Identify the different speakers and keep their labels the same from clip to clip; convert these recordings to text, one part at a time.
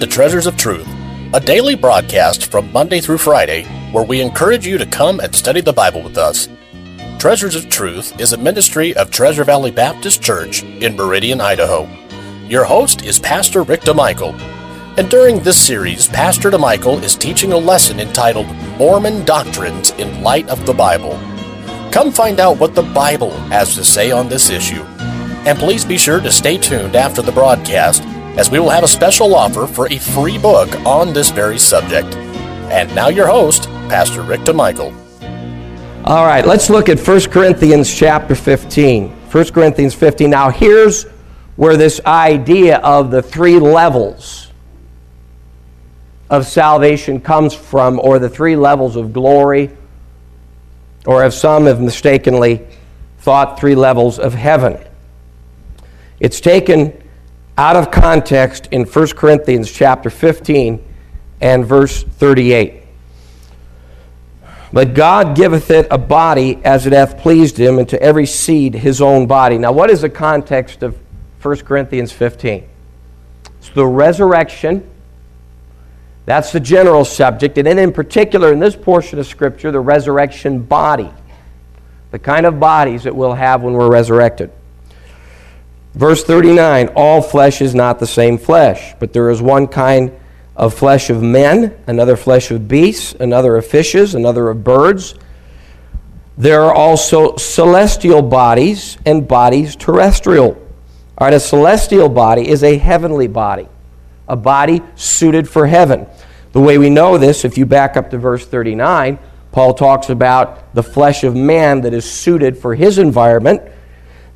Speaker 1: to Treasures of Truth, a daily broadcast from Monday through Friday where we encourage you to come and study the Bible with us. Treasures of Truth is a ministry of Treasure Valley Baptist Church in Meridian, Idaho. Your host is Pastor Rick DeMichael. And during this series, Pastor DeMichael is teaching a lesson entitled Mormon Doctrines in Light of the Bible. Come find out what the Bible has to say on this issue. And please be sure to stay tuned after the broadcast as we will have a special offer for a free book on this very subject. And now your host, Pastor Rick DeMichael.
Speaker 2: All right, let's look at 1 Corinthians chapter 15. 1 Corinthians 15. Now here's where this idea of the three levels of salvation comes from, or the three levels of glory, or if some have mistakenly thought three levels of heaven. It's taken out of context in 1 Corinthians chapter 15 and verse 38. But God giveth it a body as it hath pleased him, and to every seed his own body. Now, what is the context of 1 Corinthians 15? It's the resurrection. That's the general subject. And then, in particular, in this portion of Scripture, the resurrection body. The kind of bodies that we'll have when we're resurrected. Verse 39 All flesh is not the same flesh, but there is one kind of flesh of men, another flesh of beasts, another of fishes, another of birds. There are also celestial bodies and bodies terrestrial. All right, a celestial body is a heavenly body, a body suited for heaven. The way we know this, if you back up to verse 39, Paul talks about the flesh of man that is suited for his environment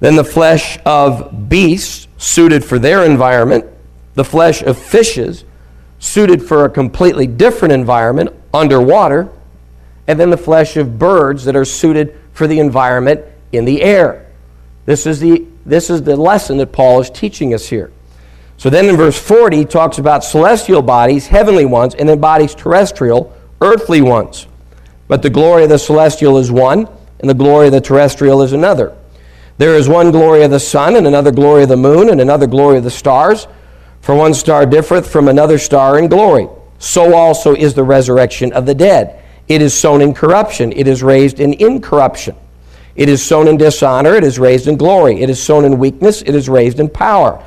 Speaker 2: then the flesh of beasts, suited for their environment. The flesh of fishes, suited for a completely different environment, underwater. And then the flesh of birds that are suited for the environment in the air. This is the, this is the lesson that Paul is teaching us here. So then in verse 40, he talks about celestial bodies, heavenly ones, and then bodies terrestrial, earthly ones. But the glory of the celestial is one, and the glory of the terrestrial is another. There is one glory of the sun, and another glory of the moon, and another glory of the stars. For one star differeth from another star in glory. So also is the resurrection of the dead. It is sown in corruption, it is raised in incorruption. It is sown in dishonor, it is raised in glory. It is sown in weakness, it is raised in power.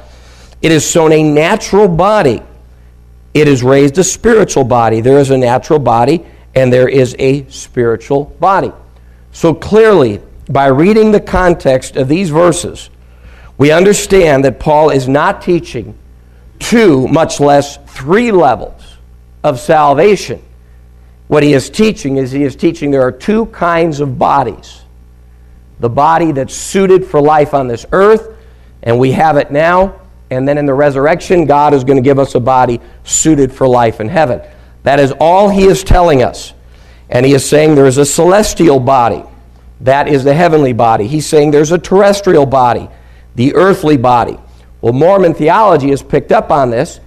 Speaker 2: It is sown a natural body, it is raised a spiritual body. There is a natural body, and there is a spiritual body. So clearly, by reading the context of these verses, we understand that Paul is not teaching two, much less three levels of salvation. What he is teaching is he is teaching there are two kinds of bodies the body that's suited for life on this earth, and we have it now, and then in the resurrection, God is going to give us a body suited for life in heaven. That is all he is telling us. And he is saying there is a celestial body that is the heavenly body. He's saying there's a terrestrial body, the earthly body. Well, Mormon theology has picked up on this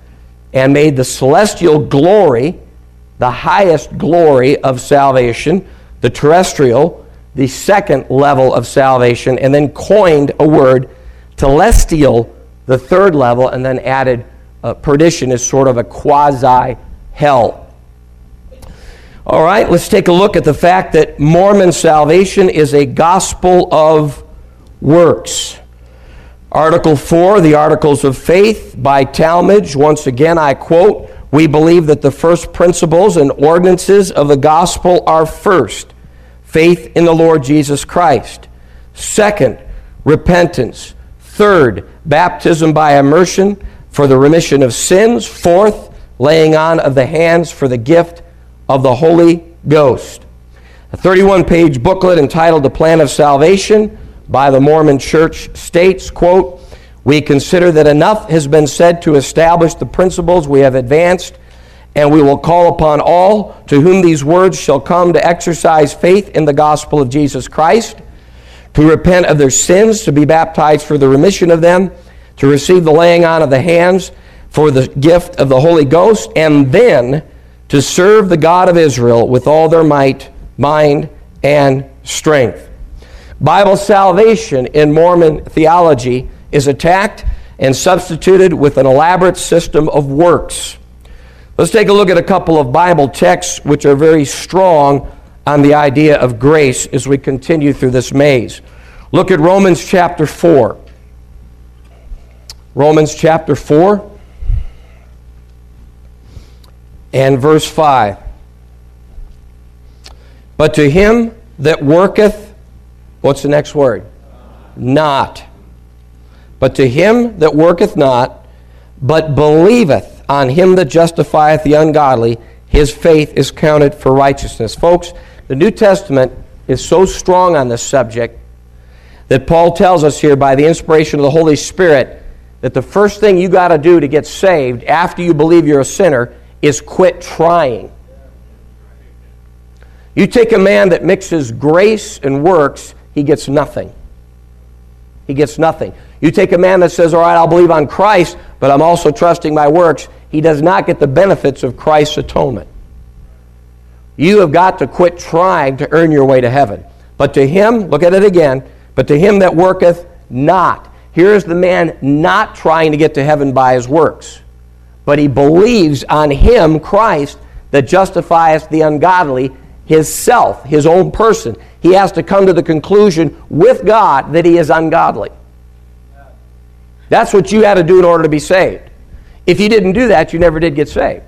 Speaker 2: and made the celestial glory the highest glory of salvation, the terrestrial, the second level of salvation, and then coined a word, telestial, the third level, and then added uh, perdition as sort of a quasi hell. All right, let's take a look at the fact that Mormon salvation is a gospel of works. Article 4, the Articles of Faith by Talmage. Once again, I quote We believe that the first principles and ordinances of the gospel are first, faith in the Lord Jesus Christ. Second, repentance. Third, baptism by immersion for the remission of sins. Fourth, laying on of the hands for the gift of the Holy Ghost. A 31 page booklet entitled The Plan of Salvation by the Mormon Church states, quote, We consider that enough has been said to establish the principles we have advanced, and we will call upon all to whom these words shall come to exercise faith in the gospel of Jesus Christ, to repent of their sins, to be baptized for the remission of them, to receive the laying on of the hands for the gift of the Holy Ghost, and then to serve the God of Israel with all their might, mind, and strength. Bible salvation in Mormon theology is attacked and substituted with an elaborate system of works. Let's take a look at a couple of Bible texts which are very strong on the idea of grace as we continue through this maze. Look at Romans chapter 4. Romans chapter 4 and verse 5. But to him that worketh, what's the next word? Not. But to him that worketh not, but believeth on him that justifieth the ungodly, his faith is counted for righteousness. Folks, the New Testament is so strong on this subject that Paul tells us here by the inspiration of the Holy Spirit that the first thing you got to do to get saved after you believe you're a sinner is quit trying. You take a man that mixes grace and works, he gets nothing. He gets nothing. You take a man that says, All right, I'll believe on Christ, but I'm also trusting my works, he does not get the benefits of Christ's atonement. You have got to quit trying to earn your way to heaven. But to him, look at it again, but to him that worketh not. Here is the man not trying to get to heaven by his works, but he believes on him, Christ, that justifieth the ungodly, his self, his own person. He has to come to the conclusion with God that he is ungodly. That's what you had to do in order to be saved. If you didn't do that, you never did get saved.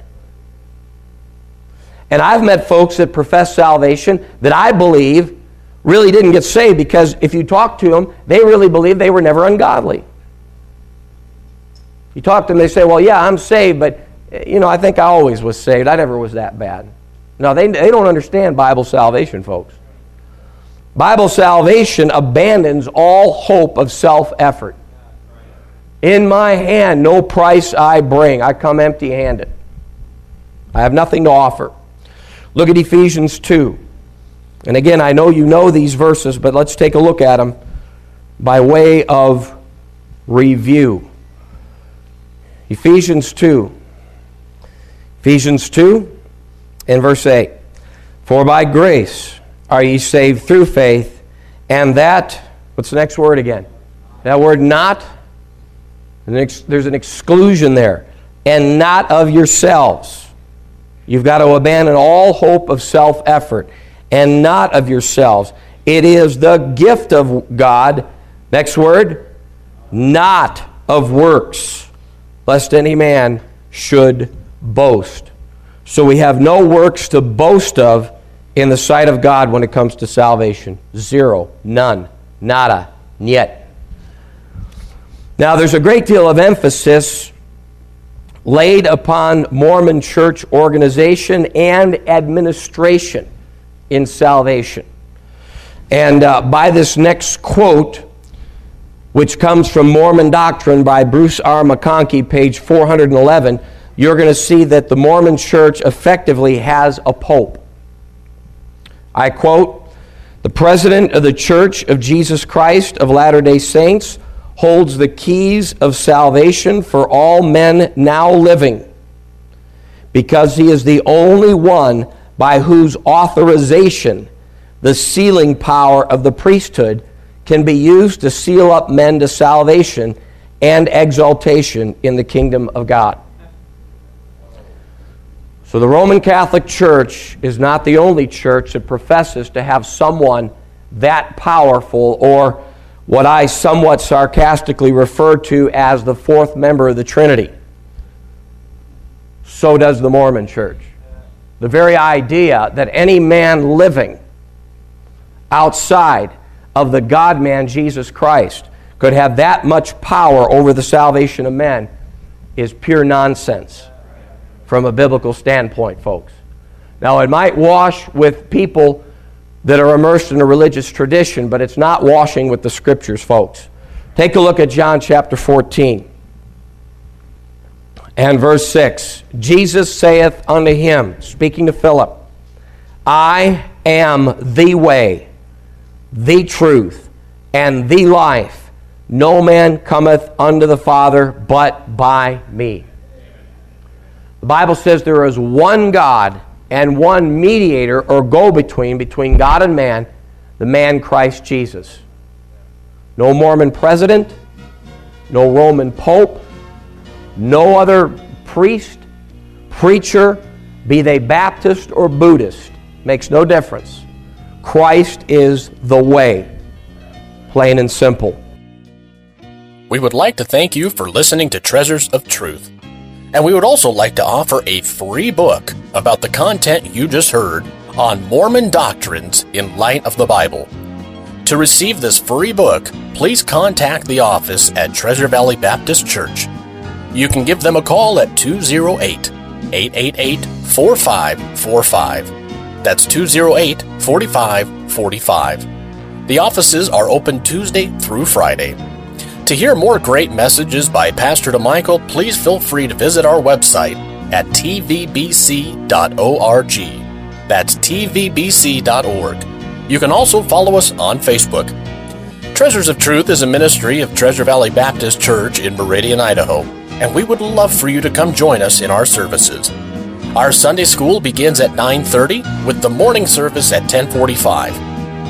Speaker 2: And I've met folks that profess salvation that I believe really didn't get saved because if you talk to them, they really believe they were never ungodly. You talk to them, they say, Well, yeah, I'm saved, but you know, I think I always was saved. I never was that bad. No, they, they don't understand Bible salvation, folks. Bible salvation abandons all hope of self effort. In my hand, no price I bring. I come empty handed. I have nothing to offer. Look at Ephesians 2. And again, I know you know these verses, but let's take a look at them by way of review. Ephesians 2. Ephesians 2 and verse 8. For by grace are ye saved through faith, and that, what's the next word again? That word not, there's an exclusion there, and not of yourselves. You've got to abandon all hope of self effort and not of yourselves. It is the gift of God. Next word, not of works, lest any man should boast. So we have no works to boast of in the sight of God when it comes to salvation. Zero, none, nada, yet. Now, there's a great deal of emphasis laid upon Mormon church organization and administration in salvation. And uh, by this next quote, which comes from Mormon Doctrine by Bruce R. McConkie, page 411, you're going to see that the Mormon church effectively has a pope. I quote The president of the Church of Jesus Christ of Latter day Saints holds the keys of salvation for all men now living, because he is the only one by whose authorization the sealing power of the priesthood can be used to seal up men to salvation and exaltation in the kingdom of God. So, the Roman Catholic Church is not the only church that professes to have someone that powerful or what I somewhat sarcastically refer to as the fourth member of the Trinity. So does the Mormon Church. The very idea that any man living outside of the God man Jesus Christ could have that much power over the salvation of men is pure nonsense from a biblical standpoint, folks. Now, it might wash with people that are immersed in a religious tradition, but it's not washing with the scriptures, folks. Take a look at John chapter 14 and verse 6. Jesus saith unto him, speaking to Philip, I am the way, the truth, and the life. No man cometh unto the Father but by me. The Bible says there is one God and one mediator or go between between God and man, the man Christ Jesus. No Mormon president, no Roman pope, no other priest, preacher, be they Baptist or Buddhist, makes no difference. Christ is the way, plain and simple.
Speaker 1: We would like to thank you for listening to Treasures of Truth. And we would also like to offer a free book about the content you just heard on Mormon doctrines in light of the Bible. To receive this free book, please contact the office at Treasure Valley Baptist Church. You can give them a call at 208 888 4545. That's 208 4545. The offices are open Tuesday through Friday. To hear more great messages by Pastor DeMichael, please feel free to visit our website at tvbc.org. That's tvbc.org. You can also follow us on Facebook. Treasures of Truth is a ministry of Treasure Valley Baptist Church in Meridian, Idaho, and we would love for you to come join us in our services. Our Sunday school begins at 9:30 with the morning service at 10:45.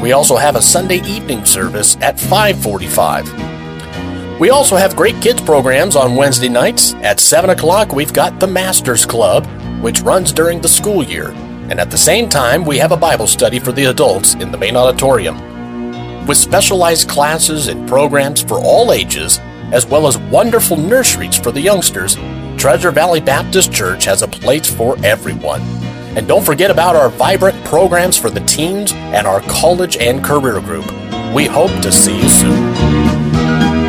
Speaker 1: We also have a Sunday evening service at 5:45. We also have great kids programs on Wednesday nights. At 7 o'clock, we've got the Masters Club, which runs during the school year. And at the same time, we have a Bible study for the adults in the main auditorium. With specialized classes and programs for all ages, as well as wonderful nurseries for the youngsters, Treasure Valley Baptist Church has a place for everyone. And don't forget about our vibrant programs for the teens and our college and career group. We hope to see you soon.